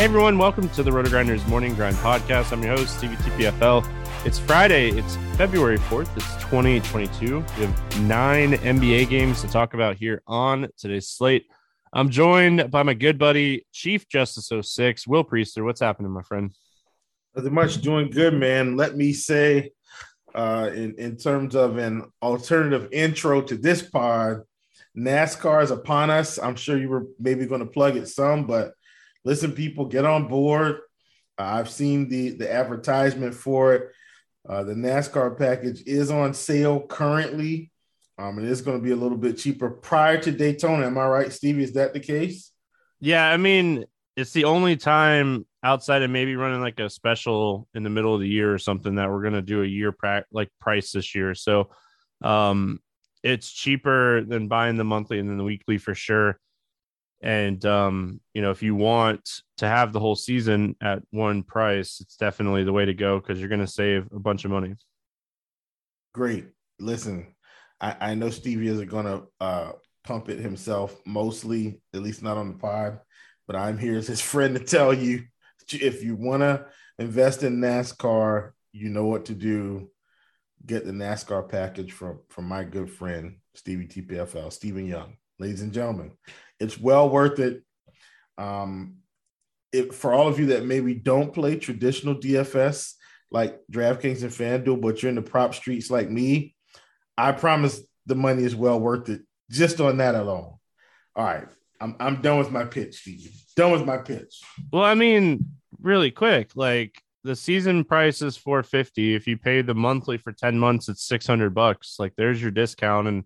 Hey everyone, welcome to the Roto Grinders Morning Grind Podcast. I'm your host, Stevie TPFL. It's Friday, it's February 4th, it's 2022. We have nine NBA games to talk about here on today's slate. I'm joined by my good buddy, Chief Justice 06, Will Priester. What's happening, my friend? Nothing much doing good, man. Let me say, uh, in, in terms of an alternative intro to this pod, NASCAR is upon us. I'm sure you were maybe going to plug it some, but listen, people, get on board. Uh, I've seen the the advertisement for it. Uh, the NASCAR package is on sale currently. Um, and it is going to be a little bit cheaper prior to Daytona. Am I right, Stevie? Is that the case? Yeah, I mean, it's the only time outside of maybe running like a special in the middle of the year or something that we're going to do a year pra- like price this year. So, um, it's cheaper than buying the monthly and then the weekly for sure. And um, you know, if you want to have the whole season at one price, it's definitely the way to go because you're going to save a bunch of money. Great. Listen, I, I know Stevie isn't going to uh, pump it himself, mostly, at least not on the pod. But I'm here as his friend to tell you if you want to invest in NASCAR, you know what to do. Get the NASCAR package from from my good friend Stevie TPFL, Stephen Young. Ladies and gentlemen, it's well worth it. Um, it, for all of you that maybe don't play traditional DFS like DraftKings and FanDuel, but you're in the prop streets like me, I promise the money is well worth it just on that alone. All right, I'm I'm done with my pitch, Steve. Done with my pitch. Well, I mean, really quick, like the season price is 450. If you pay the monthly for 10 months, it's 600 bucks. Like there's your discount and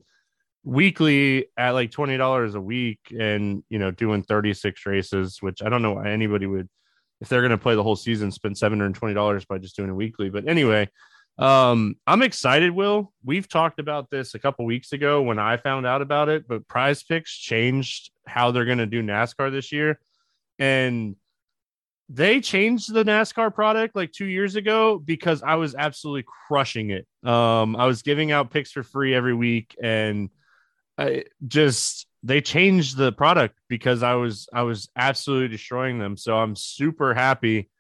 weekly at like $20 a week and, you know, doing 36 races, which I don't know why anybody would if they're going to play the whole season spend $720 by just doing a weekly. But anyway, um I'm excited, Will. We've talked about this a couple weeks ago when I found out about it, but Prize Picks changed how they're going to do NASCAR this year and they changed the NASCAR product like two years ago because I was absolutely crushing it. Um, I was giving out picks for free every week, and I just they changed the product because I was I was absolutely destroying them. So I'm super happy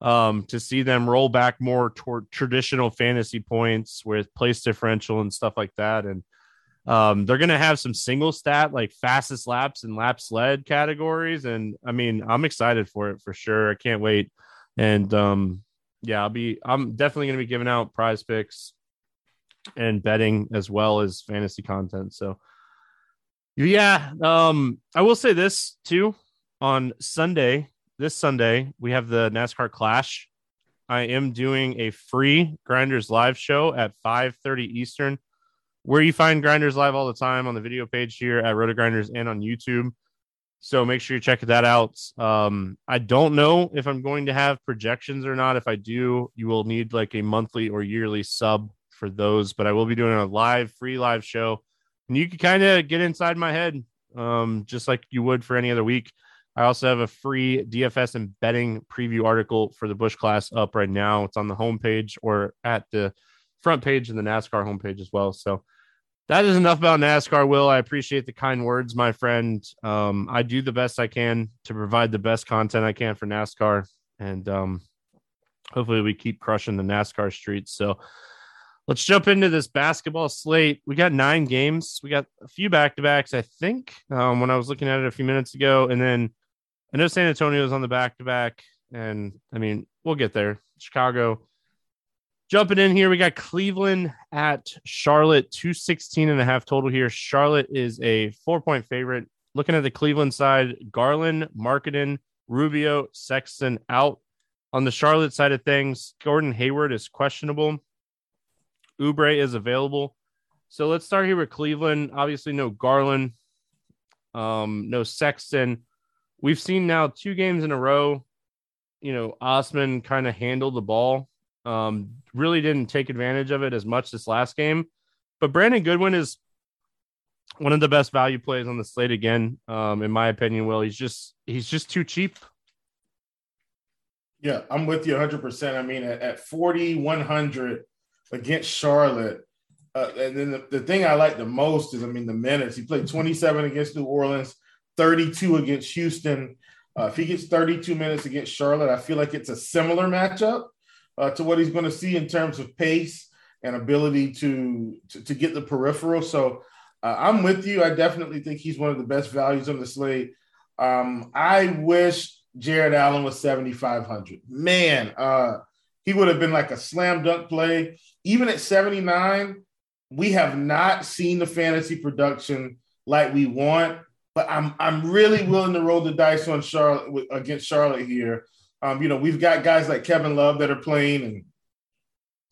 um, to see them roll back more toward traditional fantasy points with place differential and stuff like that, and um, they're going to have some single stat like fastest laps and laps led categories. And I mean, I'm excited for it for sure. I can't wait. And um, yeah, I'll be, I'm definitely going to be giving out prize picks and betting as well as fantasy content. So Yeah. Um, I will say this too. On Sunday, this Sunday, we have the NASCAR Clash. I am doing a free Grinders live show at 5:30 Eastern, where you find Grinders live all the time on the video page here at Roto Grinders and on YouTube. So make sure you check that out. Um, I don't know if I'm going to have projections or not. If I do, you will need like a monthly or yearly sub for those, but I will be doing a live, free live show. And you can kind of get inside my head, um, just like you would for any other week. I also have a free DFS and betting preview article for the Busch Clash up right now. It's on the homepage or at the front page of the NASCAR homepage as well. So that is enough about NASCAR. Will I appreciate the kind words, my friend? Um, I do the best I can to provide the best content I can for NASCAR, and um, hopefully we keep crushing the NASCAR streets. So let's jump into this basketball slate. We got nine games. We got a few back to backs, I think. Um, when I was looking at it a few minutes ago, and then I know San Antonio is on the back to back, and I mean we'll get there. Chicago Jumping in here, we got Cleveland at Charlotte, 216 and a half total here. Charlotte is a four point favorite. Looking at the Cleveland side, Garland, Markkanen, Rubio, Sexton out. On the Charlotte side of things, Gordon Hayward is questionable. Oubre is available. So let's start here with Cleveland. Obviously, no Garland, um, no Sexton. We've seen now two games in a row. You know, Osman kind of handled the ball um, really didn't take advantage of it as much this last game. But Brandon Goodwin is one of the best value plays on the slate again, um, in my opinion. Will he's just he's just too cheap. Yeah, I'm with you 100. percent I mean, at, at 4100 against Charlotte, uh, and then the, the thing I like the most is, I mean, the minutes. He played 27 against New Orleans, 32 against Houston. Uh, if he gets 32 minutes against Charlotte, I feel like it's a similar matchup uh, to what he's going to see in terms of pace and ability to to, to get the peripheral. So uh, I'm with you. I definitely think he's one of the best values on the slate. Um, I wish Jarrett Allen was 7,500. Man, uh, he would have been like a slam dunk play. Even at 79, we have not seen the fantasy production like we want. But I'm I'm really willing to roll the dice on Charlotte against Charlotte here um, you know, we've got guys like Kevin Love that are playing and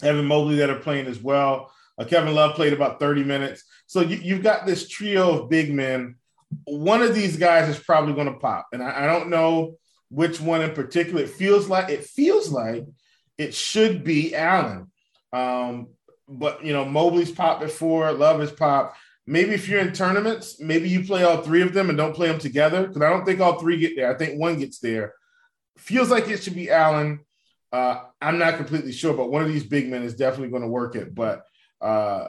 Evan Mobley that are playing as well. Uh, Kevin Love played about 30 minutes. So you, have got this trio of big men. One of these guys is probably going to pop. And I, I, don't know which one in particular. It feels like it feels like it should be Allen. Um, but you know, Mobley's popped before, Love has popped. Maybe if you're in tournaments, maybe you play all three of them and don't play them together. Because I don't think all three get there. I think one gets there feels like it should be Allen. Uh, I'm not completely sure, but one of these big men is definitely going to work it. But uh,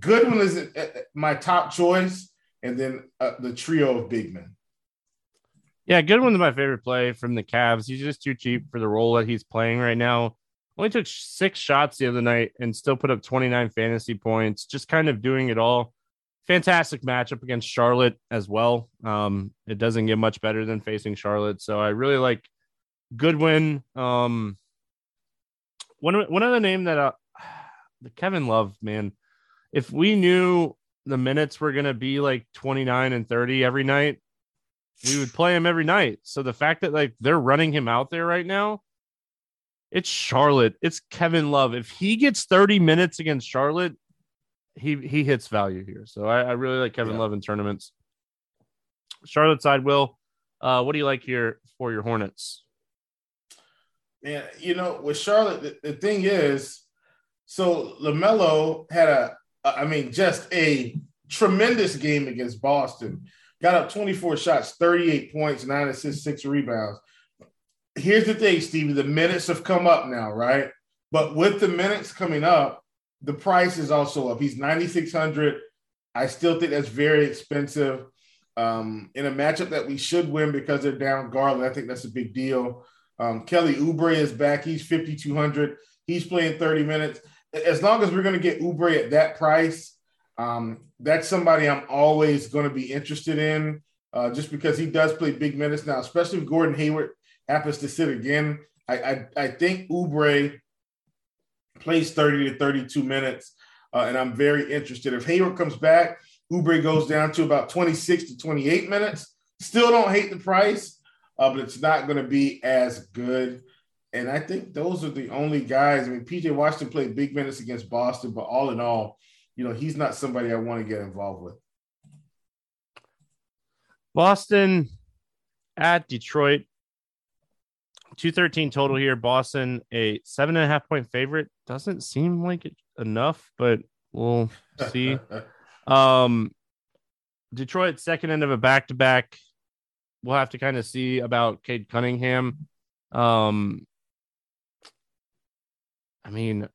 Goodwin is uh, my top choice, and then uh, the trio of big men. Yeah, Goodwin's my favorite play from the Cavs. He's just too cheap for the role that he's playing right now. Only took six shots the other night and still put up 29 fantasy points. Just kind of doing it all. Fantastic matchup against Charlotte as well. Um, it doesn't get much better than facing Charlotte. So I really like Goodwin. Um, one one other name that uh, the Kevin Love man. If we knew the minutes were gonna be like twenty nine and thirty every night, we would play him every night. So the fact that like they're running him out there right now, it's Charlotte. It's Kevin Love. If he gets thirty minutes against Charlotte, he he hits value here. So I, I really like Kevin yeah. Love in tournaments. Charlotte side, Will. Uh, what do you like here for your Hornets? And you know, with Charlotte, the, the thing is, so LaMelo had a, I mean, just a tremendous game against Boston. Got up 24 shots, 38 points, nine assists, six rebounds. Here's the thing, Stevie. The minutes have come up now, right? But with the minutes coming up, the price is also up. He's 9,600. I still think that's very expensive. Um, in a matchup that we should win because they're down Garland, I think that's a big deal. Um, Kelly Oubre is back. He's 5,200. He's playing 30 minutes. As long as we're going to get Oubre at that price, um, that's somebody I'm always going to be interested in uh, just because he does play big minutes now, especially if Gordon Hayward happens to sit again. I, I, I think Oubre plays 30 to 32 minutes, uh, and I'm very interested. If Hayward comes back, Oubre goes down to about 26 to 28 minutes. Still don't hate the price, uh, but it's not going to be as good. And I think those are the only guys. I mean, PJ Washington played big minutes against Boston, but all in all, you know, he's not somebody I want to get involved with. Boston at Detroit. 213 total here. Boston, a seven and a half point favorite. Doesn't seem like it enough, but we'll see. um, Detroit, second end of a back to back. We'll have to kind of see about Cade Cunningham. Um, I mean,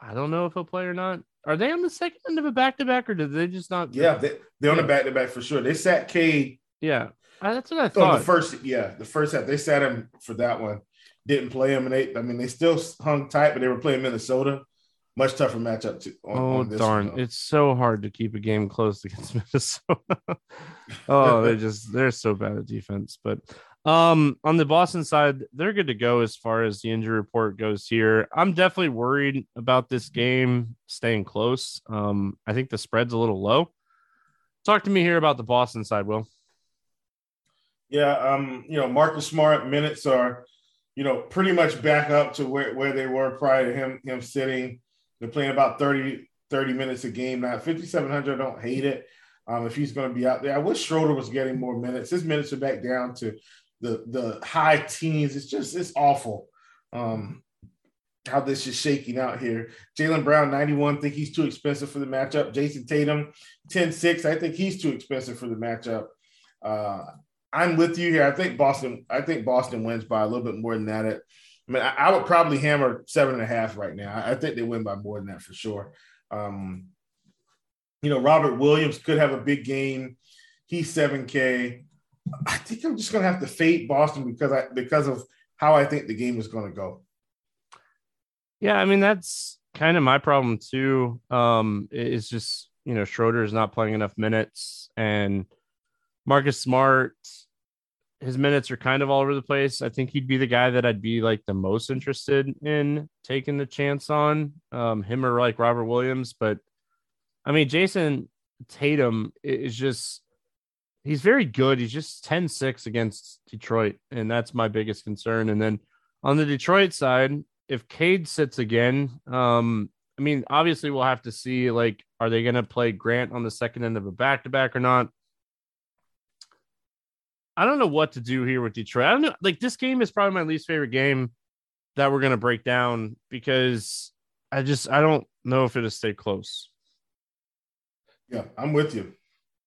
I don't know if he'll play or not. Are they on the second end of a back to back, or did they just not? Yeah, they, they're on the back to back for sure. They sat Cade. Yeah, uh, that's what I thought. On the first, yeah, the first half they sat him for that one. Didn't play him, and they, I mean, they still hung tight, but they were playing Minnesota. Much tougher matchup. To, on, oh on darn! One, it's so hard to keep a game close against Minnesota. oh, they just they're so bad at defense. But um, on the Boston side, they're good to go as far as the injury report goes here. I'm definitely worried about this game staying close. Um, I think the spread's a little low. Talk to me here about the Boston side, Will. Yeah, um, you know, Marcus Smart minutes are, you know, pretty much back up to where, where they were prior to him him sitting. They're playing about 30, 30 minutes a game now. 5,700, I don't hate it. Um, if he's going to be out there, I wish Schroeder was getting more minutes. His minutes are back down to the the high teens. It's just it's awful um, how this is shaking out here. Jaylen Brown, 91, think he's too expensive for the matchup. Jayson Tatum, 10-6. I think he's too expensive for the matchup. Uh, I'm with you here. I think Boston, I think Boston wins by a little bit more than that. I mean, I, I, would probably hammer seven and a half right now. I, I, think they win by more than that for sure. Um, you know, Robert Williams could have a big game. He's 7K. I think I'm just going to have to fade Boston because I because of how I think the game is going to go. Yeah, I mean that's kind of my problem too. Um, it's just you know Schroeder is not playing enough minutes, and Marcus Smart, his minutes are kind of all over the place. I think he'd be the guy that I'd be like the most interested in taking the chance on. Um, him or like Robert Williams, but I mean Jayson Tatum is just he's very good. He's just 10-6 against Detroit, and that's my biggest concern. And then on the Detroit side, if Cade sits again, um, I mean, obviously we'll have to see like, are they going to play Grant on the second end of a back to back or not? I don't know what to do here with Detroit. I don't know. Like this game is probably my least favorite game that we're going to break down because I just I don't know if it'll stay close. Yeah, I'm with you,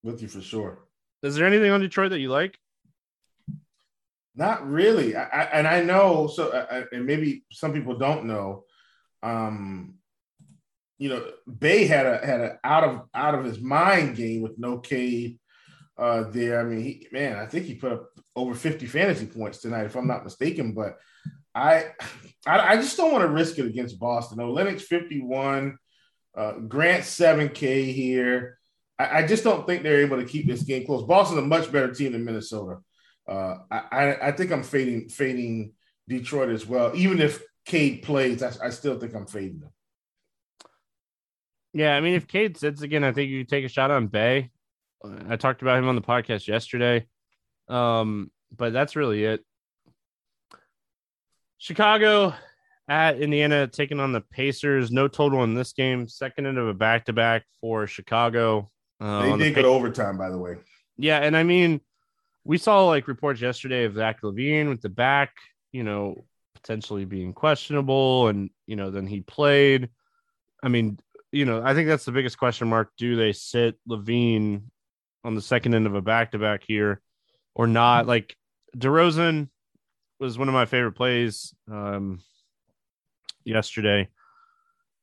with you for sure. Is there anything on Detroit that you like? Not really. I, I, and I know so, I, and maybe some people don't know. Um, you know, Bey had a had a out of out of his mind game with no Cade uh, there. I mean, he, man, I think he put up over 50 fantasy points tonight, if I'm not mistaken. But I, I, I just don't want to risk it against Boston. Oh, Lennox 51, uh, Grant 7K here. I, I, just don't think they're able to keep this game close. Boston's a much better team than Minnesota. Uh, I, I, think I'm fading fading Detroit as well. Even if Cade plays, I, I still think I'm fading them. Yeah, I mean, if Cade sits again, I think you take a shot on Bey. I talked about him on the podcast yesterday. Um, but that's really it. Chicago at Indiana taking on the Pacers. No total in this game. Second end of a back to back for Chicago. Uh, they did the get overtime, by the way. Yeah, and I mean, we saw like reports yesterday of Zach LaVine with the back, you know, potentially being questionable, and you know, then he played. I mean, you know, I think that's the biggest question mark. Do they sit LaVine on the second end of a back to back here or not. Like DeRozan was one of my favorite plays um, yesterday.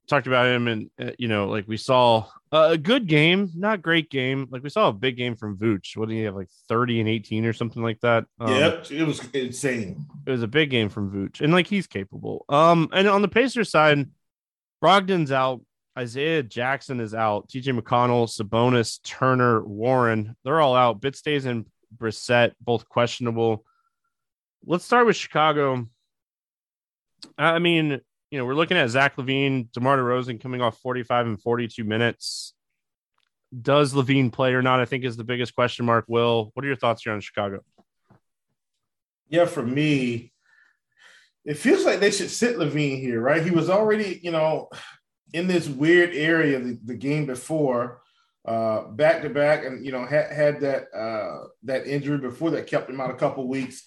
Talked about him, and uh, you know, like we saw a good game, not great game. Like we saw a big game from Vooch. What did he have, like thirty and eighteen or something like that? Um, yeah, it was insane. It was a big game from Vooch, and like he's capable. Um, and on the Pacers side, Brogdon's out. Isaiah Jackson is out. TJ McConnell, Sabonis, Turner, Warren, they're all out. Bitadze and Brissett, both questionable. Let's start with Chicago. I mean, you know, we're looking at Zach LaVine, DeMar DeRozan coming off 45 and 42 minutes. does LaVine play or not? I think is the biggest question mark. Will, what are your thoughts here on Chicago? Yeah, for me, it feels like they should sit LaVine here, right? He was already, you know, in this weird area the, the game before, uh, back to back, and you know had had that uh, that injury before that kept him out a couple weeks.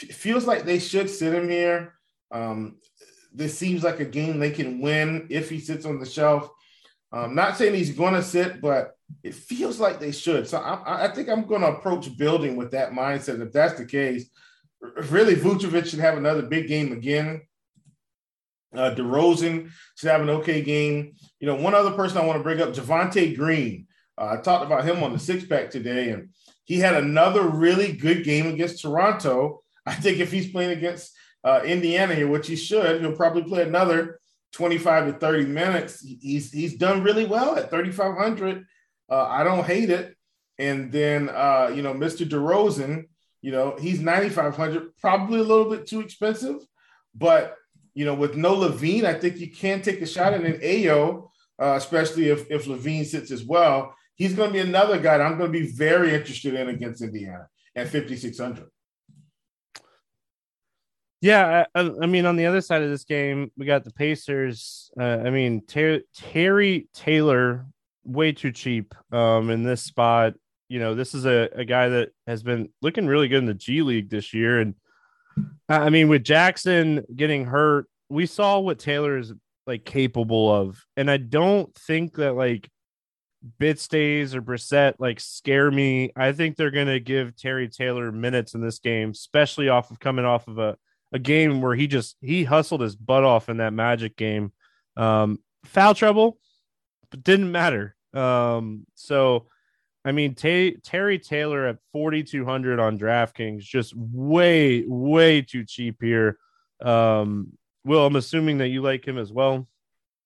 F- feels like they should sit him here. Um, this seems like a game they can win if he sits on the shelf. I'm not saying he's going to sit, but it feels like they should. So I, I think I'm going to approach building with that mindset. If that's the case, really Vucevic should have another big game again. Uh, DeRozan should have an okay game. You know, one other person I want to bring up, Javonte Green. Uh, I talked about him on the six pack today, and he had another really good game against Toronto. I think if he's playing against uh, Indiana here, which he should, he'll probably play another 25 to 30 minutes. He's he's done really well at 3,500. Uh, I don't hate it. And then uh, you know, Mr. DeRozan, you know, he's 9,500, probably a little bit too expensive, but you know, with no LaVine, I think you can take a shot. at an Ayo, uh, especially if if LaVine sits as well, he's going to be another guy I'm going to be very interested in against Indiana at 5,600. Yeah, I, I, mean, on the other side of this game, we got the Pacers. Uh, I mean, Ter- Terry Taylor, way too cheap um, in this spot. You know, this is a, a guy that has been looking really good in the G League this year. And I mean, with Jackson getting hurt, we saw what Taylor is like capable of. And I don't think that like Bitadze or Brissett like scare me. I think they're to give Terry Taylor minutes in this game, especially off of coming off of a a game where he just he hustled his butt off in that Magic game. Um, foul trouble, but didn't matter. Um, so I mean, T- Terry Taylor at 4,200 on DraftKings, just way, way too cheap here. Um, Will, I'm assuming that you like him as well.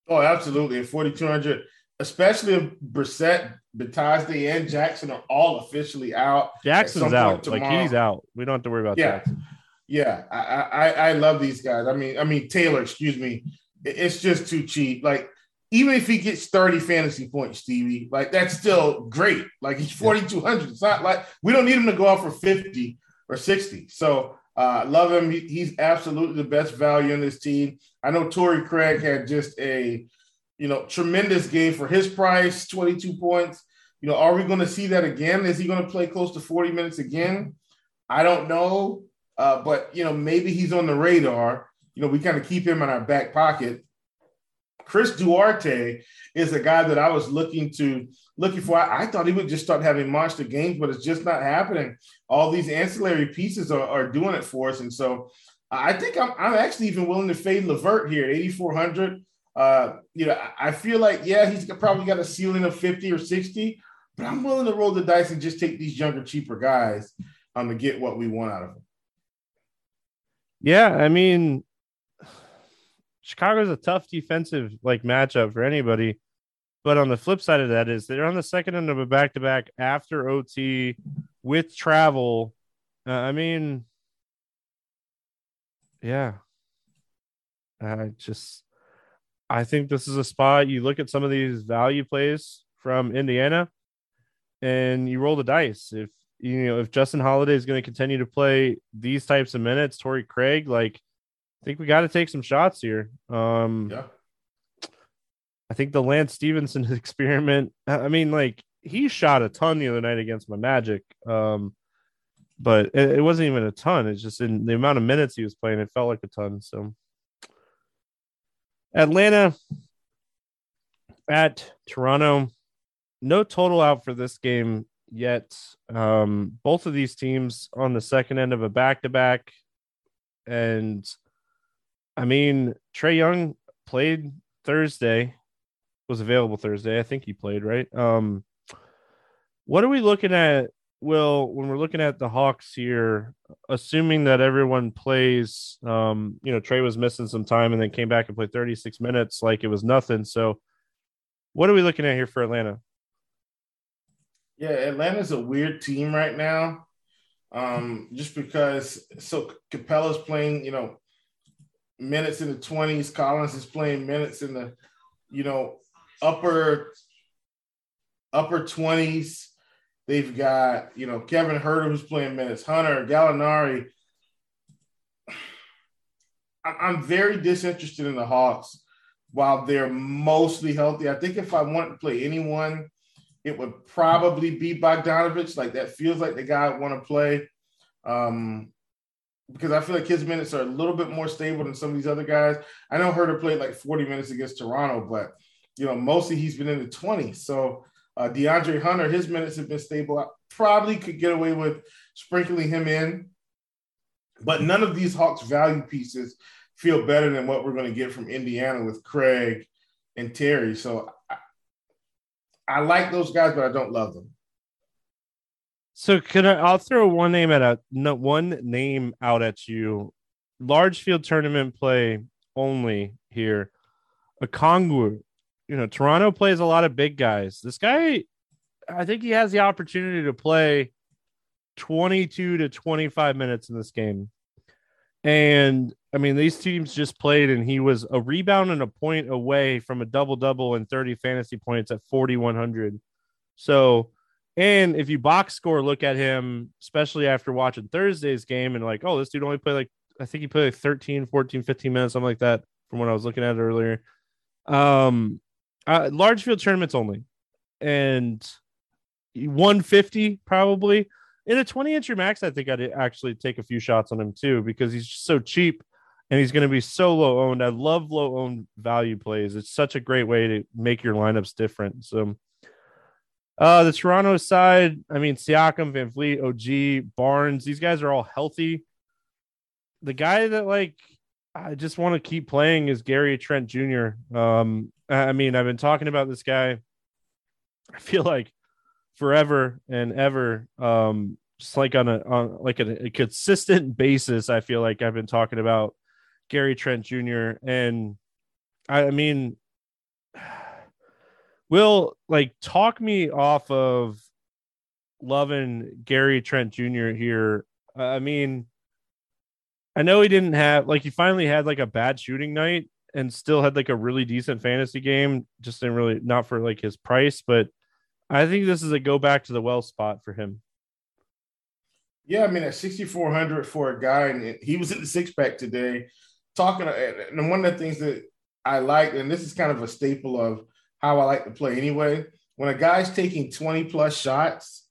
Oh, absolutely. At 4,200, especially if Brissett, Bitadze, and Jackson are all officially out. Jackson's out. Like he's out. We don't have to worry about yeah. Jackson. Yeah, I, I I love these guys. I mean, I mean Taylor, excuse me. It's just too cheap. Like even if he gets 30 fantasy points, Stevie, like that's still great. Like he's 4,200. It's not like we don't need him to go out for 50 or 60. So uh, love him. He, he's absolutely the best value in this team. I know Torrey Craig had just a, you know, tremendous game for his price, 22 points. You know, are we going to see that again? Is he going to play close to 40 minutes again? I don't know. Uh, but you know, maybe he's on the radar. You know, we kind of keep him in our back pocket. Chris Duarte is a guy that I was looking to looking for. I, I, thought he would just start having monster games, but it's just not happening. All these ancillary pieces are, are doing it for us, and so I think I'm, I'm actually even willing to fade LeVert here at 8,400. Uh, you know, I feel like yeah, he's probably got a ceiling of 50 or 60, but I'm willing to roll the dice and just take these younger, cheaper guys um, to get what we want out of them. Yeah, I mean, Chicago's a tough defensive like matchup for anybody. But on the flip side of that is they're on the second end of a back to back after OT with travel. Uh, I mean, yeah, I just I think this is a spot you look at some of these value plays from Indiana, and you roll the dice. If you know, if Justin Holiday is going to continue to play these types of minutes, Torrey Craig, like, I think we got to take some shots here. Um, yeah. I think the Lance Stephenson experiment, I mean, like, he shot a ton the other night against my Magic. Um, but it, it wasn't even a ton. It's just in the amount of minutes he was playing, it felt like a ton. So, Atlanta at Toronto, no total out for this game yet. Um, both of these teams on the second end of a back to back. And I mean, Trae Young played Thursday, was available Thursday. I think he played, right? Um, what are we looking at, Will, when we're looking at the Hawks here, assuming that everyone plays, um, you know, Trae was missing some time and then came back and played 36 minutes like it was nothing. So, what are we looking at here for Atlanta? Yeah, Atlanta's a weird team right now. Um, just because so Capela's playing, you know, minutes in the 20s, Collins is playing minutes in the, you know, upper upper 20s. They've got, you know, Kevin Huerter who's playing minutes, Hunter, Gallinari. I'm very disinterested in the Hawks while they're mostly healthy. I think if I wanted to play anyone, it would probably be Bogdanovic. Like that feels like the guy I want to play. Um, because I feel like his minutes are a little bit more stable than some of these other guys. I know Huerter played like 40 minutes against Toronto, but you know, mostly he's been in the 20s. So uh, DeAndre Hunter, his minutes have been stable. I probably could get away with sprinkling him in, but none of these Hawks value pieces feel better than what we're going to get from Indiana with Craig and Terry. So I, I like those guys, but I don't love them. So can I? I'll throw one name at a one name out at you. Large field tournament play only here. Okongwu, you know, Toronto plays a lot of big guys. This guy, I think he has the opportunity to play 22 to 25 minutes in this game. And I mean, these teams just played, and he was a rebound and a point away from a double double and 30 fantasy points at 4,100. So and if you box score, look at him, especially after watching Thursday's game and like, oh, this dude only played like, I think he played like 13, 14, 15 minutes, something like that from what I was looking at earlier. Um, uh, large field tournaments only. And 150 probably in a 20 inch max. I think I'd actually take a few shots on him too because he's just so cheap and he's going to be so low owned. I love low owned value plays. It's such a great way to make your lineups different. So, uh, the Toronto side, I mean, Siakam, VanVleet, OG, Barnes, these guys are all healthy. The guy that like I just want to keep playing is Gary Trent Jr. Um, I mean, I've been talking about this guy. I feel like forever and ever. Um, just like on a on like a, a consistent basis, I feel like I've been talking about Gary Trent Jr. And I, I mean, Will like talk me off of loving Gary Trent Jr. here. I mean, I know he didn't have like he finally had like a bad shooting night and still had like a really decent fantasy game. Just didn't really not for like his price, but I think this is a go back to the well spot for him. Yeah, I mean at 6400 for a guy, and he was in the six pack today. Talking, and one of the things that I like, and this is kind of a staple of how I like to play anyway. When a guy's taking 20 plus shots,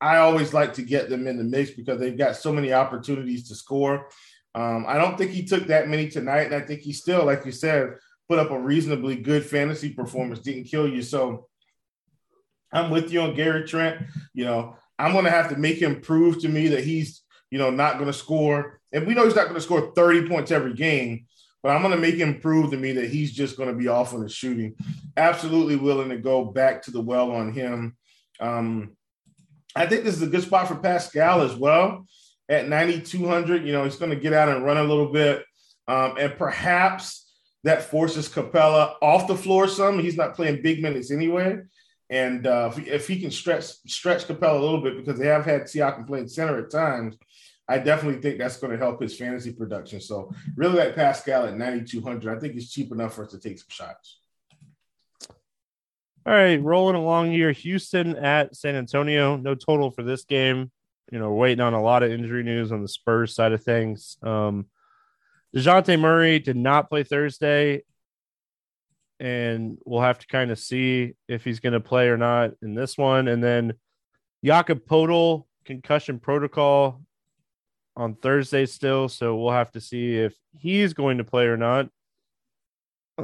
I always like to get them in the mix because they've got so many opportunities to score. Um, I don't think he took that many tonight. And I think he still, like you said, put up a reasonably good fantasy performance, didn't kill you. So I'm with you on Gary Trent. You know, I'm going to have to make him prove to me that he's, you know, not going to score. And we know he's not going to score 30 points every game, but I'm going to make him prove to me that he's just going to be off on the shooting. Absolutely willing to go back to the well on him. Um, I think this is a good spot for Pascal as well at 9,200. You know, he's going to get out and run a little bit. Um, and perhaps that forces Capela off the floor some. He's not playing big minutes anyway. And uh, if, he, if, he, can stretch stretch Capela a little bit because they have had Siakam playing center at times, I definitely think that's going to help his fantasy production. So really like Pascal at 9,200. I think he's cheap enough for us to take some shots. All right, rolling along here. Houston at San Antonio. No total for this game. You know, waiting on a lot of injury news on the Spurs side of things. Um, DeJounte Murray did not play Thursday, and we'll have to kind of see if he's going to play or not in this one. And then Jakob Poeltl, concussion protocol on Thursday still, so we'll have to see if he's going to play or not.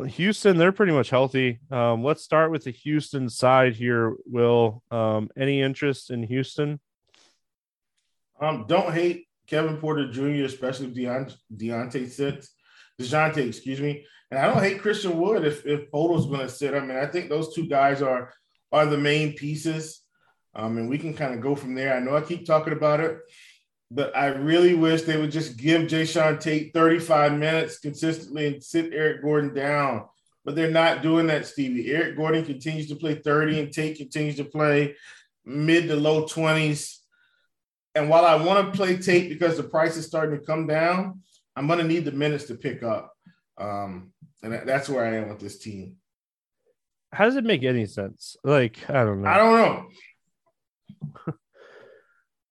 Houston, they're pretty much healthy. Um, let's start with the Houston side here. Will um, any interest in Houston? Um, don't hate Kevin Porter Jr., especially Deont- Deontay sits. Dejounte, excuse me. And I don't hate Christian Wood if if Poeltl's going to sit. I mean, I think those two guys are are the main pieces. Um, and we can kind of go from there. I know I keep talking about it, but I really wish they would just give Jae'Sean Tate 35 minutes consistently and sit Eric Gordon down. But they're not doing that, Stevie. Eric Gordon continues to play 30 and Tate continues to play mid to low 20s. And while I want to play Tate because the price is starting to come down, I'm going to need the minutes to pick up. Um, and that's where I am with this team. how does it make any sense? Like, I don't know. I don't know.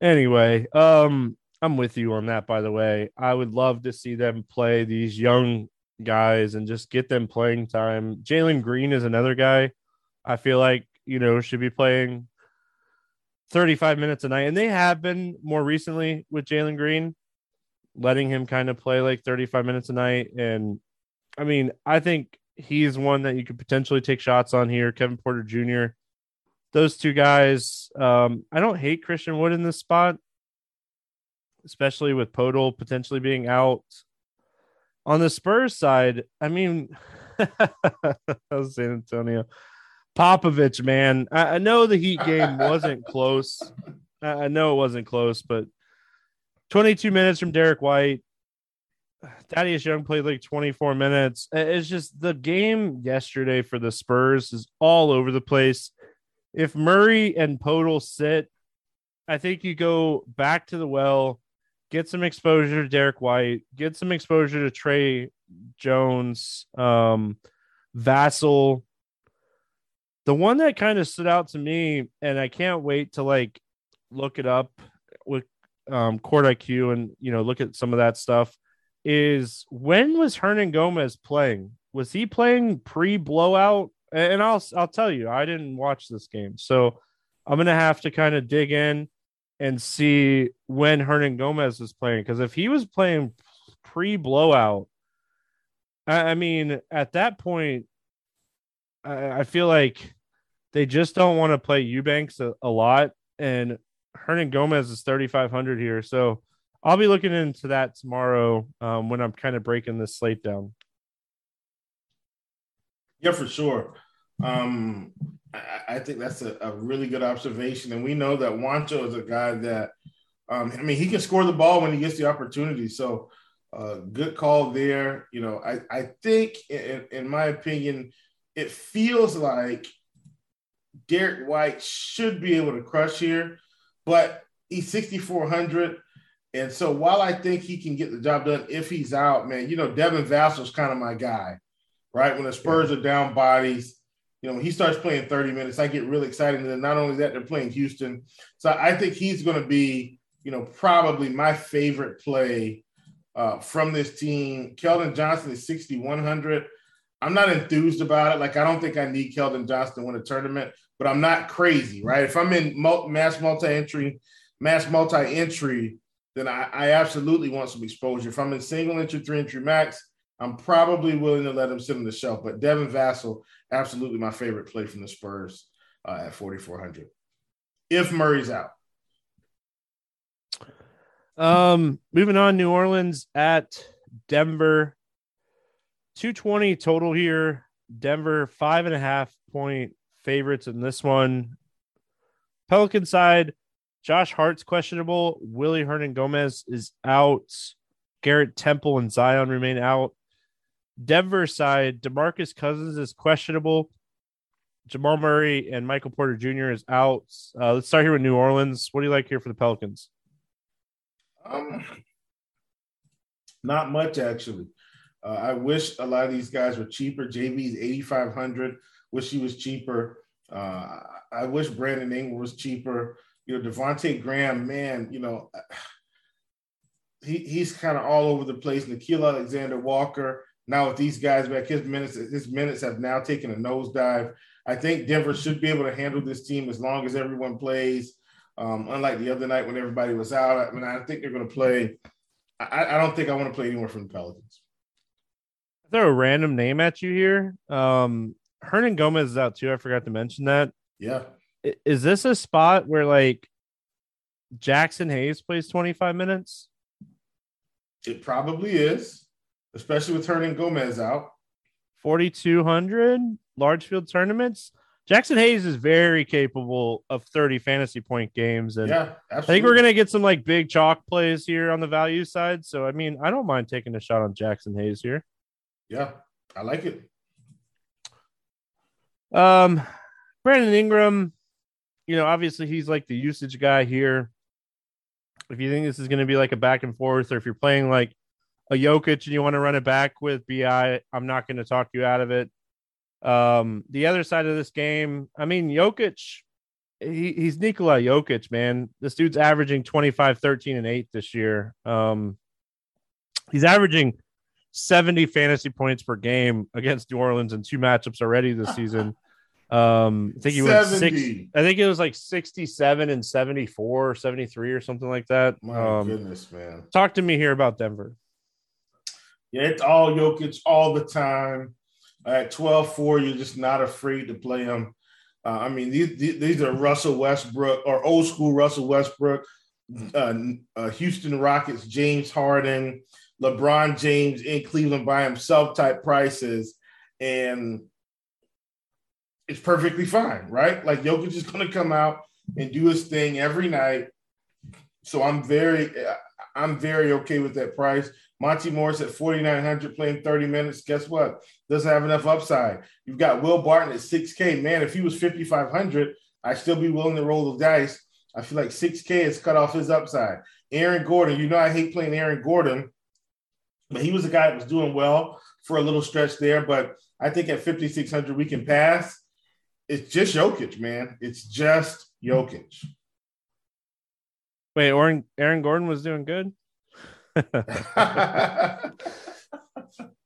Anyway, um, I'm with you on that. By the way, I would love to see them play these young guys and just get them playing time. Jalen Green is another guy. I feel like you know should be playing 35 minutes a night, and they have been more recently with Jalen Green, letting him kind of play like 35 minutes a night. And I mean, I think he's one that you could potentially take shots on here. Kevin Porter Jr. Those two guys. Um, I don't hate Christian Wood in this spot, especially with Poeltl potentially being out. On the Spurs side, I mean, San Antonio. Popovich, man. I, I, know the Heat game wasn't close. I, I know it wasn't close, but 22 minutes from Derrick White, Thaddeus Young played like 24 minutes. It's just the game yesterday for the Spurs is all over the place. If Murray and Poeltl sit, I think you go back to the well, get some exposure to Derrick White, get some exposure to Tre Jones, um, Vassell. The one that kind of stood out to me, and I can't wait to like look it up with um, Court IQ and you know look at some of that stuff is when was Hernangomez playing? Was he playing pre blowout? And I'll I'll tell you, I didn't watch this game, so I'm gonna have to kind of dig in and see when Hernangomez was playing because if he was playing pre blowout, I, I, mean, at that point, I, I feel like they just don't want to play Eubanks a, a lot, and Hernangomez is 3,500 here, so I'll be looking into that tomorrow um, when I'm kind of breaking this slate down. Yeah, for sure. Um, I, I, think that's a, a, really good observation. And we know that Juancho is a guy that, um, I mean, he can score the ball when he gets the opportunity. So, uh, good call there. You know, I, I think, in, in my opinion, it feels like Derrick White should be able to crush here, but he's 6,400. And so while I think he can get the job done if he's out, man, you know, Devin Vassell's kind of my guy, right? When the Spurs yeah. are down bodies, you know, when he starts playing 30 minutes, I get really excited. And then not only that, they're playing Houston. So I think he's going to be, you know, probably my favorite play uh, from this team. Keldon Johnson is 6,100. I'm not enthused about it. Like, I don't think I need Keldon Johnson to win a tournament, but I'm not crazy, right? If I'm in mass multi entry, mass multi entry, then I, I absolutely want some exposure. If I'm in single entry, three entry max, I'm probably willing to let him sit on the shelf. But Devin Vassell, absolutely my favorite play from the Spurs uh, at 4,400. If Murray's out. Um, moving on, New Orleans at Denver. 220 total here. Denver, five and a half point favorites in this one. Pelican side, Josh Hart's questionable. Willy Hernangomez is out. Garrett Temple and Zion remain out. Denver side, Demarcus Cousins is questionable. Jamal Murray and Michael Porter Jr. is out. Uh, let's start here with New Orleans. What do you like here for the Pelicans? Um, not much actually. Uh, I wish a lot of these guys were cheaper. JV's eighty five hundred. Wish he was cheaper. Uh, I wish Brandon Ingram was cheaper you know, Devonte Graham, man, you know, he, he's kind of all over the place. Nickeil Alexander Walker, now with these guys back, his minutes, his minutes have now taken a nosedive. I think Denver should be able to handle this team as long as everyone plays. Um, unlike the other night when everybody was out, I mean, I think they're going to play. I, I, don't think I want to play anywhere from the Pelicans. Throw a random name at you here. Um, Hernangomez is out too. I forgot to mention that. Yeah is this a spot where like Jaxson Hayes plays 25 minutes? It probably is, especially with turning Hernangomez out. 4,200 large field tournaments. Jaxson Hayes is very capable of 30 fantasy point games. And yeah, absolutely. I think we're going to get some like big chalk plays here on the value side. So, I mean, I don't mind taking a shot on Jaxson Hayes here. Yeah, I like it. Um, Brandon Ingram, you know, obviously he's like the usage guy here. If you think this is going to be like a back and forth, or if you're playing like a Jokic and you want to run it back with BI, I'm not going to talk you out of it. Um, the other side of this game, I mean, Jokic, he, he's Nikola Jokic, man. This dude's averaging 25, 13, and 8 this year. Um, he's averaging 70 fantasy points per game against New Orleans in two matchups already this season. Um, I think he was six. I think it was like 67 and 74 or 73 or something like that. My um, goodness, man. Talk to me here about Denver. Yeah, it's all Jokic all the time. At 12 4, you're just not afraid to play him. Uh, I mean, these, these are Russell Westbrook or old school Russell Westbrook, uh, uh, Houston Rockets, James Harden, LeBron James in Cleveland by himself type prices. And it's perfectly fine, right? Like Jokic is going to come out and do his thing every night. So I'm very, I'm very okay with that price. Monte Morris at 4,900 playing 30 minutes. Guess what? Doesn't have enough upside. You've got Will Barton at 6K. Man, if he was 5,500, I'd still be willing to roll the dice. I feel like 6K has cut off his upside. Aaron Gordon, you know, I hate playing Aaron Gordon, but he was a guy that was doing well for a little stretch there. But I think at 5,600, we can pass. It's just Jokic, man. It's just Jokic. Wait, Aaron, Aaron Gordon was doing good?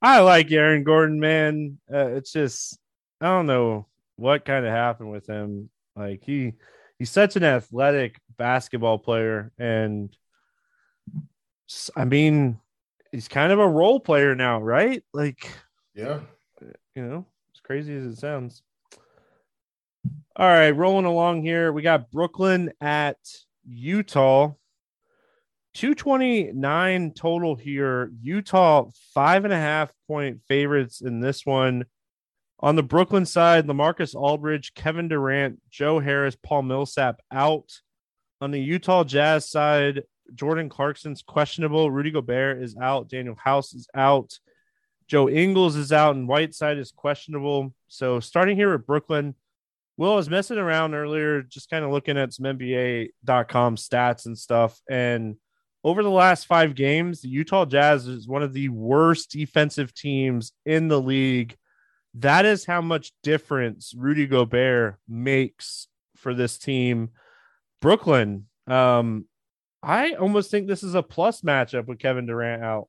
I like Aaron Gordon, man. Uh, it's just I don't know what kind of happened with him. Like he he's such an athletic basketball player, and I mean, he's kind of a role player now, right? Like, yeah, you know, as crazy as it sounds. All right, rolling along here, we got Brooklyn at Utah. 229 total here. Utah, five and a half point favorites in this one. On the Brooklyn side, LaMarcus Aldridge, Kevin Durant, Joe Harris, Paul Millsap out. On the Utah Jazz side, Jordan Clarkson's questionable. Rudy Gobert is out. Danuel House is out. Joe Ingles is out, and Whiteside is questionable. So starting here at Brooklyn, Will I was messing around earlier, just kind of looking at some NBA.com stats and stuff. And over the last five games, the Utah Jazz is one of the worst defensive teams in the league. That is how much difference Rudy Gobert makes for this team. Brooklyn, um, I almost think this is a plus matchup with Kevin Durant out.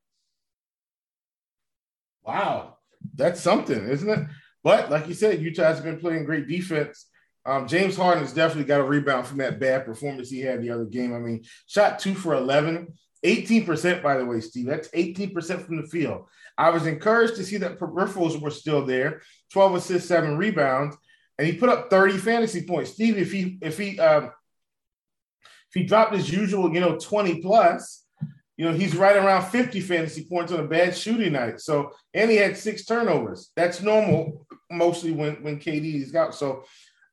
Wow, that's something, isn't it? But like you said, Utah has been playing great defense. Um, James Harden has definitely got a rebound from that bad performance he had the other game. I mean, shot two for 11, 18%, by the way, Steve. That's 18% from the field. I was encouraged to see that peripherals were still there 12 assists, seven rebounds, and he put up 30 fantasy points. Steve, if he, if he, um, if he dropped his usual, you know, 20 plus, you know, he's right around 50 fantasy points on a bad shooting night. So, and he had six turnovers. That's normal mostly when, when KD is out. So,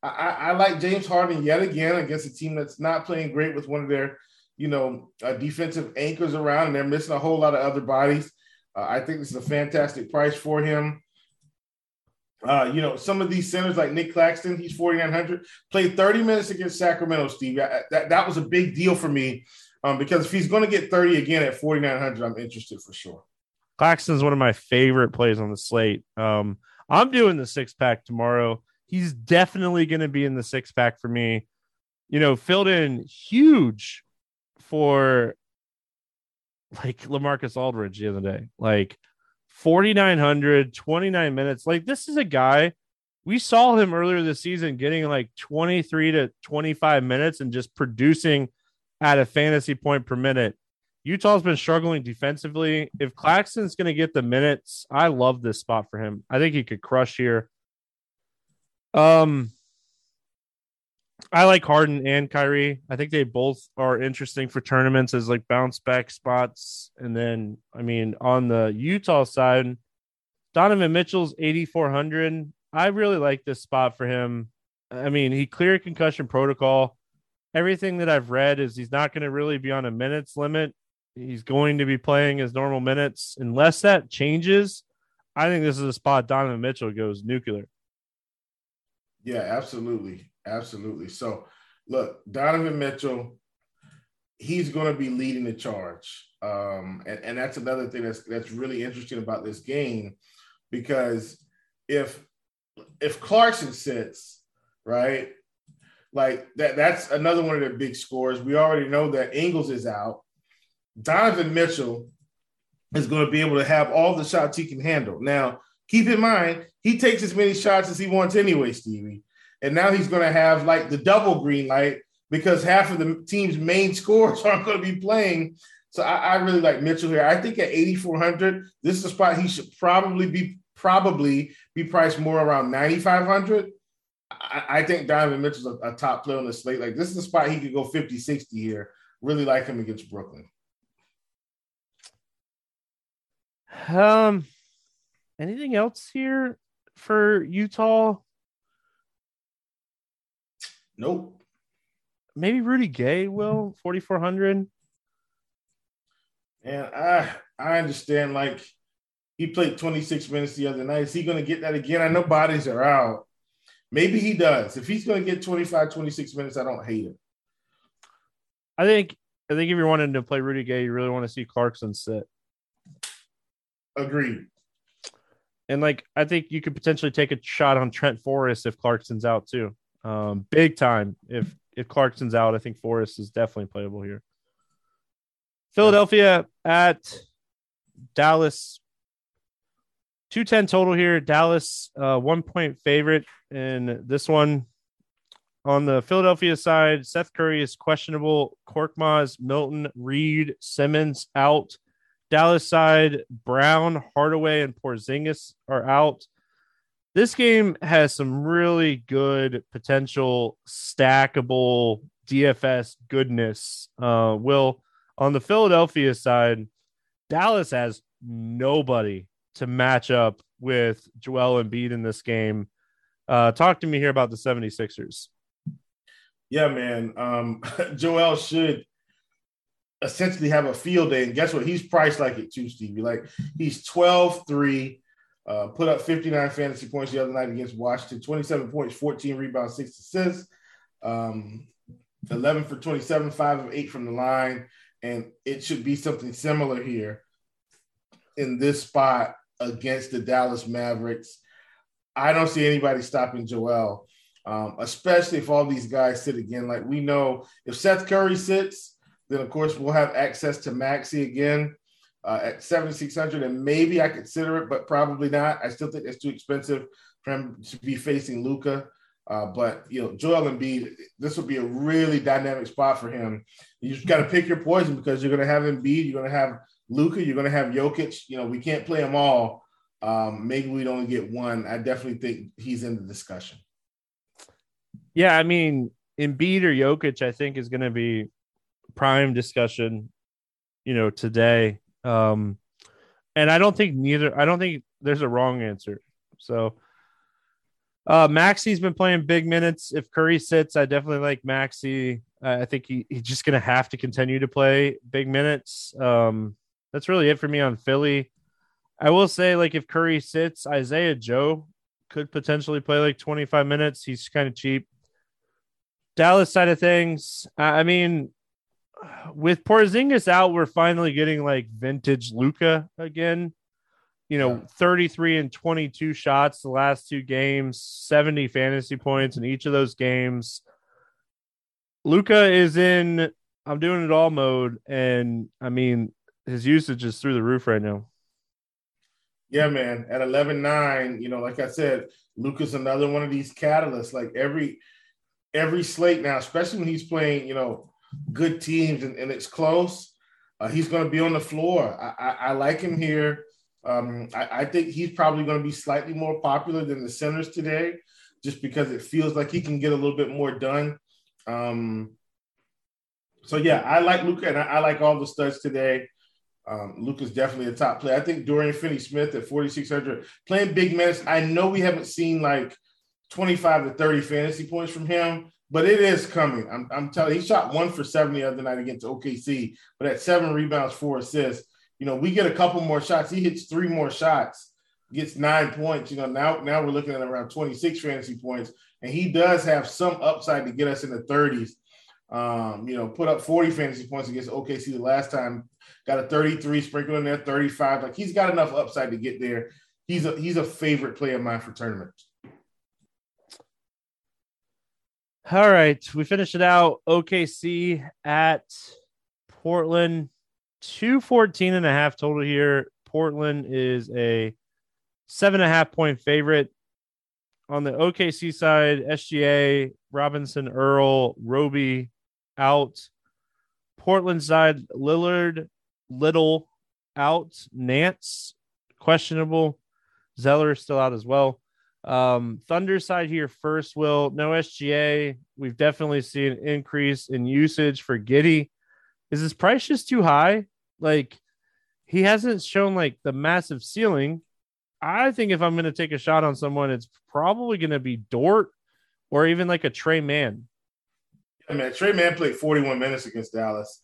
I, I, like James Harden yet again against a team that's not playing great with one of their, you know, uh, defensive anchors around, and they're missing a whole lot of other bodies. Uh, I think this is a fantastic price for him. Uh, you know, some of these centers like Nick Claxton, he's 4,900, played 30 minutes against Sacramento, Steve. I, that, that was a big deal for me um, because if he's going to get 30 again at 4,900, I'm interested for sure. Claxton's one of my favorite plays on the slate. Um, I'm doing the six pack tomorrow he's definitely going to be in the six pack for me. You know, filled in huge for like LaMarcus Aldridge the other day, like 4,900, 29 minutes. Like, this is a guy we saw him earlier this season getting like 23 to 25 minutes and just producing at a fantasy point per minute. Utah's been struggling defensively. If Claxton's going to get the minutes, I love this spot for him. I think he could crush here. Um, I like Harden and Kyrie. I think they both are interesting for tournaments as like bounce back spots. And then, I mean, on the Utah side, Donovan Mitchell's 8,400. I really like this spot for him. I mean, he cleared concussion protocol. Everything that I've read is he's not going to really be on a minutes limit. He's going to be playing his normal minutes. Unless that changes, I think this is a spot Donovan Mitchell goes nuclear. Yeah, absolutely. Absolutely. So, look, Donovan Mitchell, he's going to be leading the charge. Um, and, and that's another thing that's that's really interesting about this game because if if Clarkson sits, right? Like that, that's another one of their big scores. We already know that Ingles is out. Donovan Mitchell is going to be able to have all the shots he can handle. Now, keep in mind, he takes as many shots as he wants anyway, Stevie. And now he's going to have like the double green light because half of the team's main scores aren't going to be playing. So I, I really like Mitchell here. I think at 8,400, this is a spot he should probably be probably be priced more around 9,500. I, I, think Donovan Mitchell's a, a, top player on the slate. Like this is a spot he could go 50, 60 here. Really like him against Brooklyn. Um, anything else here for Utah? Nope. Maybe Rudy Gay will 4400. And I I understand like he played 26 minutes the other night. Is he going to get that again? I know bodies are out. Maybe he does. If he's going to get 25, 26 minutes, I don't hate it. I think I think if you're wanting to play Rudy Gay, you really want to see Clarkson sit. Agreed. And like I think you could potentially take a shot on Trent Forrest if Clarkson's out too. Um, big time. If if Clarkson's out, I think Forrest is definitely playable here. Philadelphia at Dallas. 210 total here. Dallas, uh, one point favorite in this one. On the Philadelphia side, Seth Curry is questionable. Korkmaz, Milton, Reed, Simmons out. Dallas side, Brown, Hardaway, and Porzingis are out. This game has some really good potential stackable DFS goodness. Uh, Will on the Philadelphia side, Dallas has nobody to match up with Joel Embiid in this game. Uh, talk to me here about the 76ers. Yeah, man. Um, Joel should essentially have a field day. And guess what? He's priced like it too, Stevie. Like he's 12 3, uh, put up 59 fantasy points the other night against Washington, 27 points, 14 rebounds, six assists, um, 11 for 27, five of eight from the line. And it should be something similar here in this spot against the Dallas Mavericks. I don't see anybody stopping Joel, um, especially if all these guys sit again. Like we know if Seth Curry sits, then, of course, we'll have access to Maxey again uh, at 7,600. And maybe I consider it, but probably not. I still think it's too expensive for him to be facing Luka. Uh, but, you know, Joel Embiid, this will be a really dynamic spot for him. You just got to pick your poison because you're going to have Embiid, you're going to have Luka, you're going to have Jokic. You know, we can't play them all. Um, maybe we'd only get one. I definitely think he's in the discussion. Yeah, I mean, Embiid or Jokic, I think is going to be prime discussion, you know, today. Um, and I don't think neither. I don't think there's a wrong answer. So, uh, Maxey's been playing big minutes. If Curry sits, I definitely like Maxey. I think he, he's just going to have to continue to play big minutes. Um, that's really it for me on Philly. I will say, like, if Curry sits, Isaiah Joe could potentially play like 25 minutes. He's kind of cheap. Dallas side of things, I mean, with Porzingis out, we're finally getting like vintage Luka again. You know, 33 and 22 shots the last two games, 70 fantasy points in each of those games. Luka is in I'm doing it all mode, and I mean his usage is through the roof right now. Yeah, man. At 11 9, you know, like I said, Luka's another one of these catalysts. Like every every slate now, especially when he's playing, you know, good teams and, and it's close, uh, he's going to be on the floor. I, I, I like him here. Um, I, I, think he's probably going to be slightly more popular than the centers today, just because it feels like he can get a little bit more done. Um, so yeah, I like Luka and I, like all the studs today. Um, Luka's definitely a top player. I think Dorian Finney-Smith at 4,600 playing big minutes. I know we haven't seen like 25 to 30 fantasy points from him, but it is coming. I'm, I'm telling you, he shot one for seven the other night against OKC, but at seven rebounds, four assists. You know, we get a couple more shots. He hits three more shots, gets nine points. You know, now now we're looking at around 26 fantasy points, and he does have some upside to get us in the 30s. Um, you know, put up 40 fantasy points against OKC the last time, got a 33, sprinkled in there 35. Like he's got enough upside to get there. He's a he's a favorite player of mine for tournaments. All right, we finished it out. OKC at Portland, 214 and a half total here. Portland is a seven and a half point favorite. On the OKC side, SGA, Robinson, Earl, Roby out. Portland side, Lillard, Little out. Nance, questionable. Zeller is still out as well. Um, Thunder side here first, will no SGA. We've definitely seen an increase in usage for Giddey. Is his price just too high? Like he hasn't shown like the massive ceiling. I think if I'm going to take a shot on someone, it's probably going to be Dort or even like a Tre Mann. I mean, Tre Mann played 41 minutes against Dallas.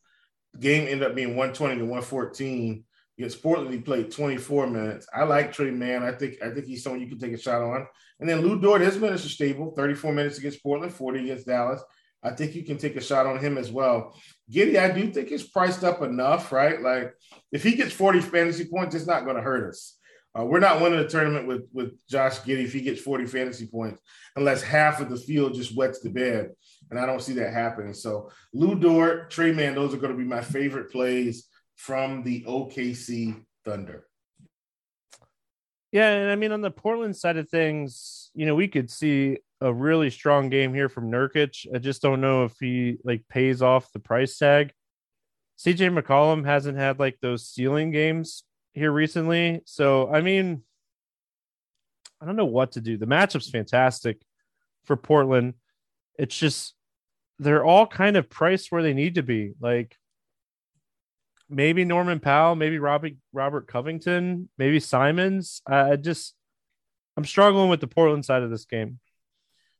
The game ended up being 120 to 114. Against Portland, he played 24 minutes. I like Tre Mann. I think I think he's someone you can take a shot on. And then Lou Dort, his minutes are stable. 34 minutes against Portland, 40 against Dallas. I think you can take a shot on him as well. Giddey, I do think is priced up enough, right? Like if he gets 40 fantasy points, it's not going to hurt us. Uh, we're not winning the tournament with with Josh Giddey if he gets 40 fantasy points, unless half of the field just wets the bed. And I don't see that happening. So Lou Dort, Tre Mann, those are going to be my favorite plays from the OKC Thunder. Yeah, and I mean on the Portland side of things, you know, we could see a really strong game here from Nurkic. I just don't know if he like pays off the price tag. CJ McCollum hasn't had like those ceiling games here recently. So I mean, I don't know what to do. The matchup's fantastic for Portland. It's just they're all kind of priced where they need to be. Like maybe Norman Powell, maybe Robbie Robert Covington, maybe Simons. I just I'm struggling with the Portland side of this game.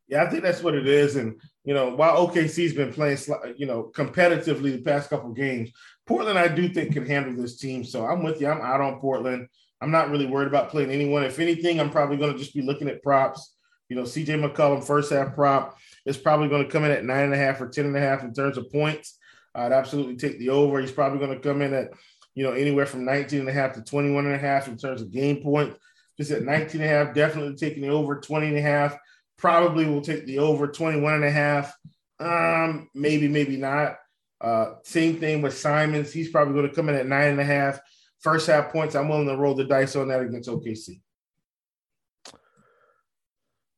Yeah, I think that's what it is. And you know, while OKC's been playing, you know, competitively the past couple games, Portland I do think can handle this team. So I'm with you. I'm out on Portland. I'm not really worried about playing anyone. If anything, I'm probably going to just be looking at props. You know, CJ McCollum first half prop is probably going to come in at nine and a half or ten and a half in terms of points. I'd absolutely take the over. He's probably going to come in at, you know, anywhere from 19 and a half to 21 and a half in terms of game point. Just at 19 and a half, definitely taking the over 20 and a half. Probably will take the over 21 and a half. Um, maybe, maybe not. Uh, same thing with Simons. He's probably going to come in at nine and a half. First half points. I'm willing to roll the dice on that against OKC.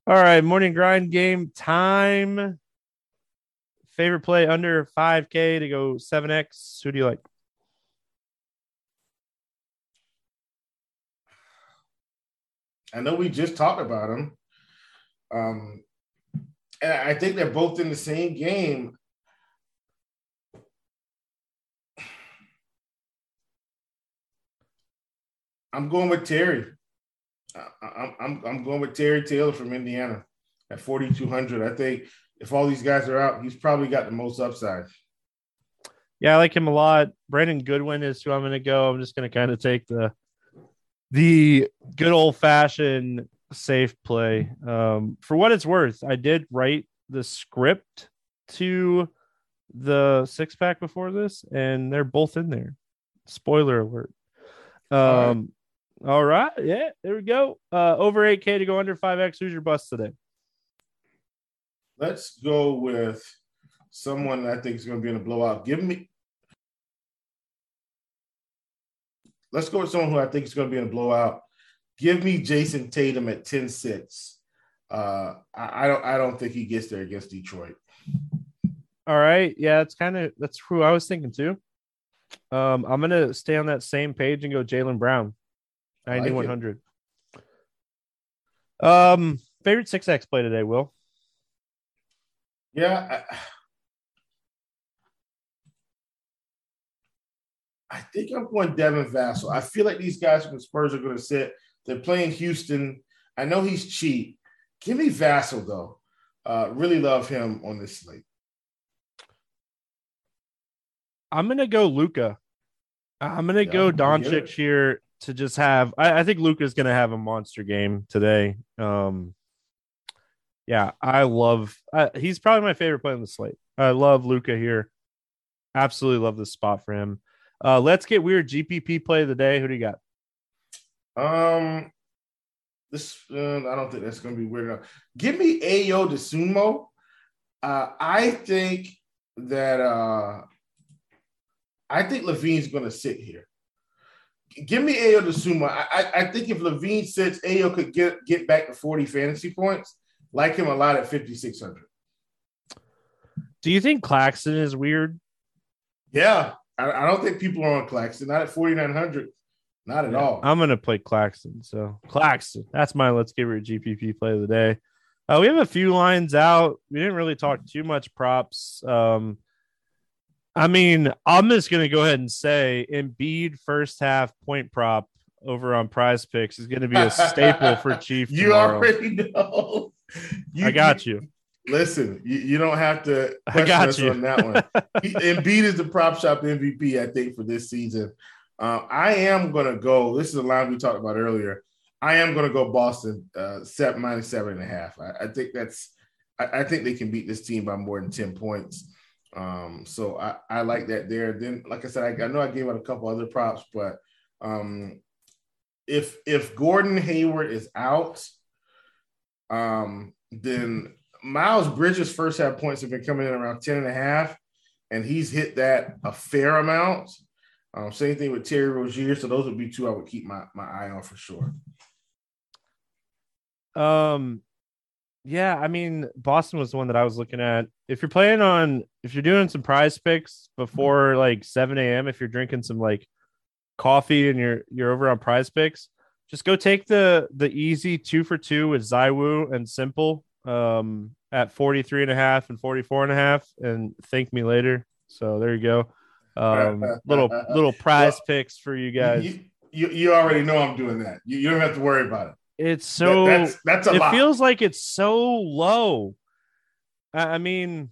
All right, morning grind game time. Favorite play under 5K to go 7X. Who do you like? I know we just talked about them. Um, and I think they're both in the same game. I'm going with Terry. I'm, I'm, I'm going with Terry Taylor from Indiana at 4,200. I think if all these guys are out, he's probably got the most upside. Yeah, I like him a lot. Brandon Goodwin is who I'm going to go. I'm just going to kind of take the the good old fashioned safe play. Um, for what it's worth, I did write the script to the six pack before this, and they're both in there. Spoiler alert. Um, all right. all right. Yeah, there we go. Uh, over 8K to go under 5X. Who's your bust today? Let's go with someone I think is going to be in a blowout. Give me. Let's go with someone who I think is going to be in a blowout. Give me Jayson Tatum at 10-6. Uh, I, I don't. I don't think he gets there against Detroit. All right. Yeah, it's kind of that's who I was thinking too. Um, I'm gonna stay on that same page and go Jaylen Brown, 9100. Like um, favorite six X play today, Will. Yeah. I, I think I'm going Devin Vassell. I feel like these guys from the Spurs are going to sit. They're playing Houston. I know he's cheap. Give me Vassell, though. Uh, really love him on this slate. I'm gonna go Luka. I'm gonna yeah, go Doncic here to just have. I, I think Luka's gonna have a monster game today. Um, yeah, I love. Uh, he's probably my favorite player on the slate. I love Luka here. Absolutely love this spot for him. Uh, let's get weird. GPP play of the day. Who do you got? Um, this uh, I don't think that's going to be weird enough. Give me Ayo Dosunmu. Uh, I think that uh, I think LaVine's going to sit here. Give me Ayo Dosunmu. I, I, I think if LaVine sits, Ayo could get get back to 40 fantasy points. Like him a lot at 5,600. Do you think Claxton is weird? Yeah. I, I don't think people are on Claxton. Not at 4,900. Not at yeah, all. I'm going to play Claxton. So, Claxton. That's my let's give her a GPP play of the day. Uh, we have a few lines out. We didn't really talk too much props. Um, I mean, I'm just going to go ahead and say Embiid first half point prop over on Prize Picks is going to be a staple for Chief. you tomorrow. already know. You, I got you. Listen, you, you don't have to question I got us you. on that one. Embiid is the prop shop MVP, I think, for this season. Uh, I am going to go. This is a line we talked about earlier. I am going to go Boston uh, set minus seven and a half. I, I think that's. I, I, think they can beat this team by more than ten points. Um, so I, I like that there. Then, like I said, I, I know I gave out a couple other props, but um, if if Gordon Hayward is out, um, then Miles Bridges' first half points have been coming in around 10 and a half, and he's hit that a fair amount. Um, same thing with Terry Rozier. So those would be two I would keep my, my eye on for sure. Um, yeah, I mean, Boston was the one that I was looking at. If you're playing on, if you're doing some prize picks before like 7 a.m., if you're drinking some like coffee and you're you're over on prize picks, just go take the the easy two for two with ZywOo and s1mple um at 43 and a half and 44 and a half and thank me later. So there you go. Um little little prize well, picks for you guys. You, you, you already know I'm doing that. You, you don't have to worry about it. It's so that, that's that's a it lot. feels like it's so low. I, I mean,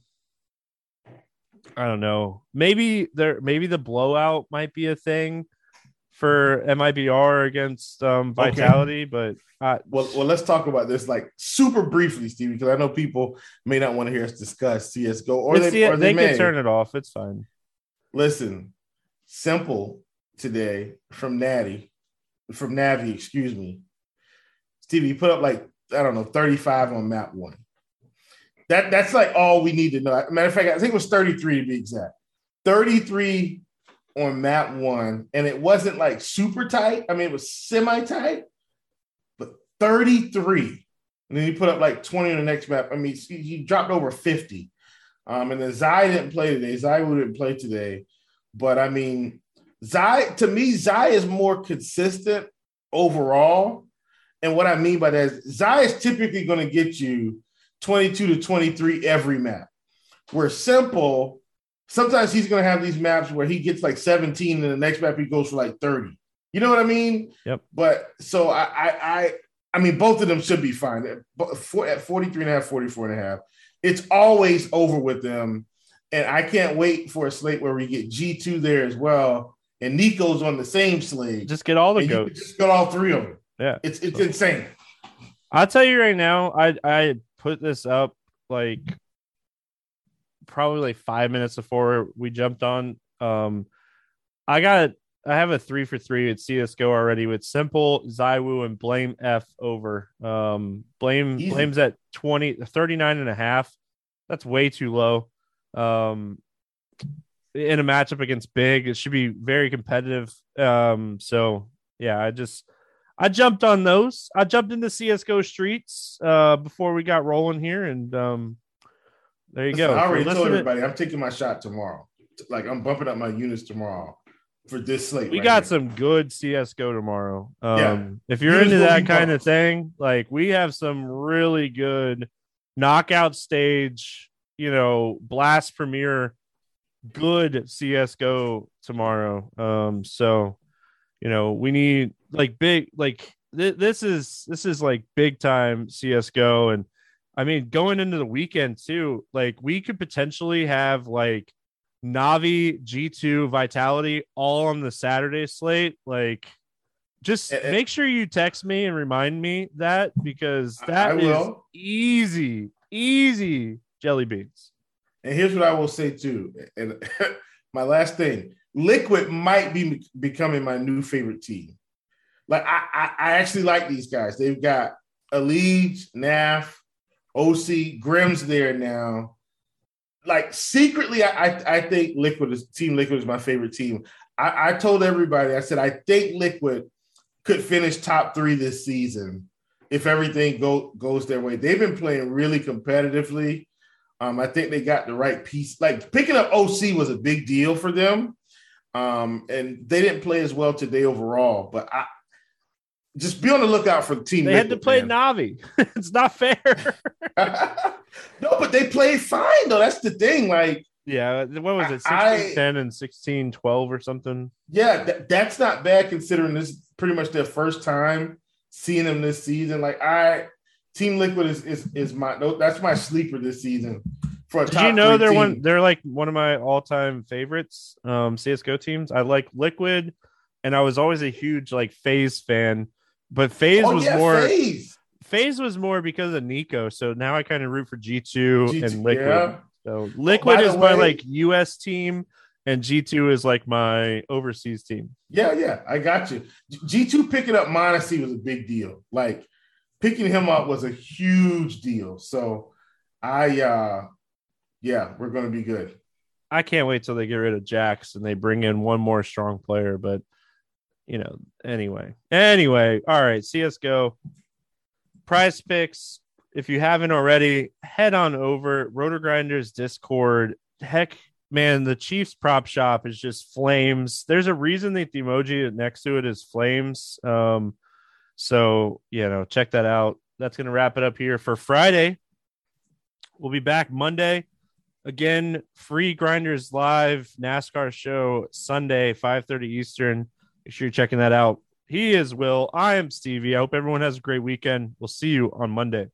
I don't know. Maybe there maybe the blowout might be a thing for MIBR against um, Vitality, okay. but uh, well, well, let's talk about this like super briefly, Stevie, because I know people may not want to hear us discuss CS:GO, or they, the, or they, they can turn it off. It's fine. Listen, s1mple today from Natty, from Navi, excuse me. Stevie, you put up like I don't know, 35 on map one. That that's like all we need to know. Matter of fact, I think it was 33 to be exact. 33 on map one, and it wasn't like super tight. I mean, it was semi-tight, but 33. And then he put up like 20 on the next map. I mean, he, dropped over 50. Um, and then Zai didn't play today. Zai didn't play today. But I mean, Zai, to me, Zai is more consistent overall and what I mean by that is Zai is typically going to get you 22 to 23 every map. Where s1mple, sometimes he's going to have these maps where he gets like 17 and the next map he goes for like 30. You know what I mean? Yep. But so I I I, I mean both of them should be fine. But for, at 43 and a half, 44 and a half, it's always over with them. And I can't wait for a slate where we get G2 there as well. And NiKo's on the same slate. Just get all the goats. Just get all three of them. Yeah, it's it's so, insane. I'll tell you right now. I I put this up like probably like five minutes before we jumped on. Um, I got I have a three for three at CS:GO already with s1mple ZywOo and blameF over. Um, blame Easy. blames at 20 39 and a half. That's way too low. Um, in a matchup against big, it should be very competitive. Um, so yeah, I just I jumped on those. I jumped into CS:GO streets uh, before we got rolling here, and um, there you go. I already told everybody to... I'm taking my shot tomorrow. Like I'm bumping up my units tomorrow for this slate. We right got here. some good CS:GO tomorrow. Um, yeah. If you're Here's into that kind of thing, like we have some really good knockout stage, you know, BLAST Premier, good CS:GO tomorrow. Um, so you know, we need like big like th- this is this is like big time CS:GO and I mean going into the weekend too, like we could potentially have like Navi, G2, Vitality all on the Saturday slate. Like just it, make sure you text me and remind me that because that is easy, easy jelly beans. And here's what I will say too. And my last thing Liquid might be becoming my new favorite team. Like I, I, I actually like these guys. They've got Elige, Naf, oSee, Grim's there now. like secretly, I, I, I think Liquid is Team Liquid is my favorite team. I, I told everybody, I said I think Liquid could finish top three this season if everything go, goes their way. They've been playing really competitively. Um, I think they got the right piece. Like picking up oSee was a big deal for them. Um, and they didn't play as well today overall, but I just be on the lookout for the team. They had to play man. Navi. it's not fair. no, but they played fine though. That's the thing. Like, yeah, what was it? 16 I, 10 and 16 12 or something? Yeah, th- that's not bad considering this is pretty much their first time seeing them this season. Like I Team Liquid is is, is my that's my sleeper this season. For Did you know they're team. one they're like one of my all-time favorites um CSGO teams. I like Liquid and I was always a huge like FaZe fan, but FaZe oh, was yeah, more phase. FaZe was more because of NiKo. So now I kind of root for G2, G2 and Liquid. Yeah. So Liquid oh, is way, my like US team and G2 is like my overseas team. Yeah, yeah, I got you. G2 picking up m0NESY was a big deal. Like picking him up was a huge deal. So I uh yeah, we're gonna be good. I can't wait till they get rid of JaCkz and they bring in one more strong player, but you know, anyway. Anyway, all right, CSGO. Prize picks. If you haven't already, head on over RotoGrinders Discord. Heck, man, the Chiefs prop shop is just flames. There's a reason that the emoji next to it is flames. Um, so you know, check that out. That's gonna wrap it up here for Friday. We'll be back Monday. Again, free grinders live NASCAR show Sunday, 5 30 Eastern. Make sure you're checking that out. He is Will. I am Stevie. I hope everyone has a great weekend. We'll see you on Monday.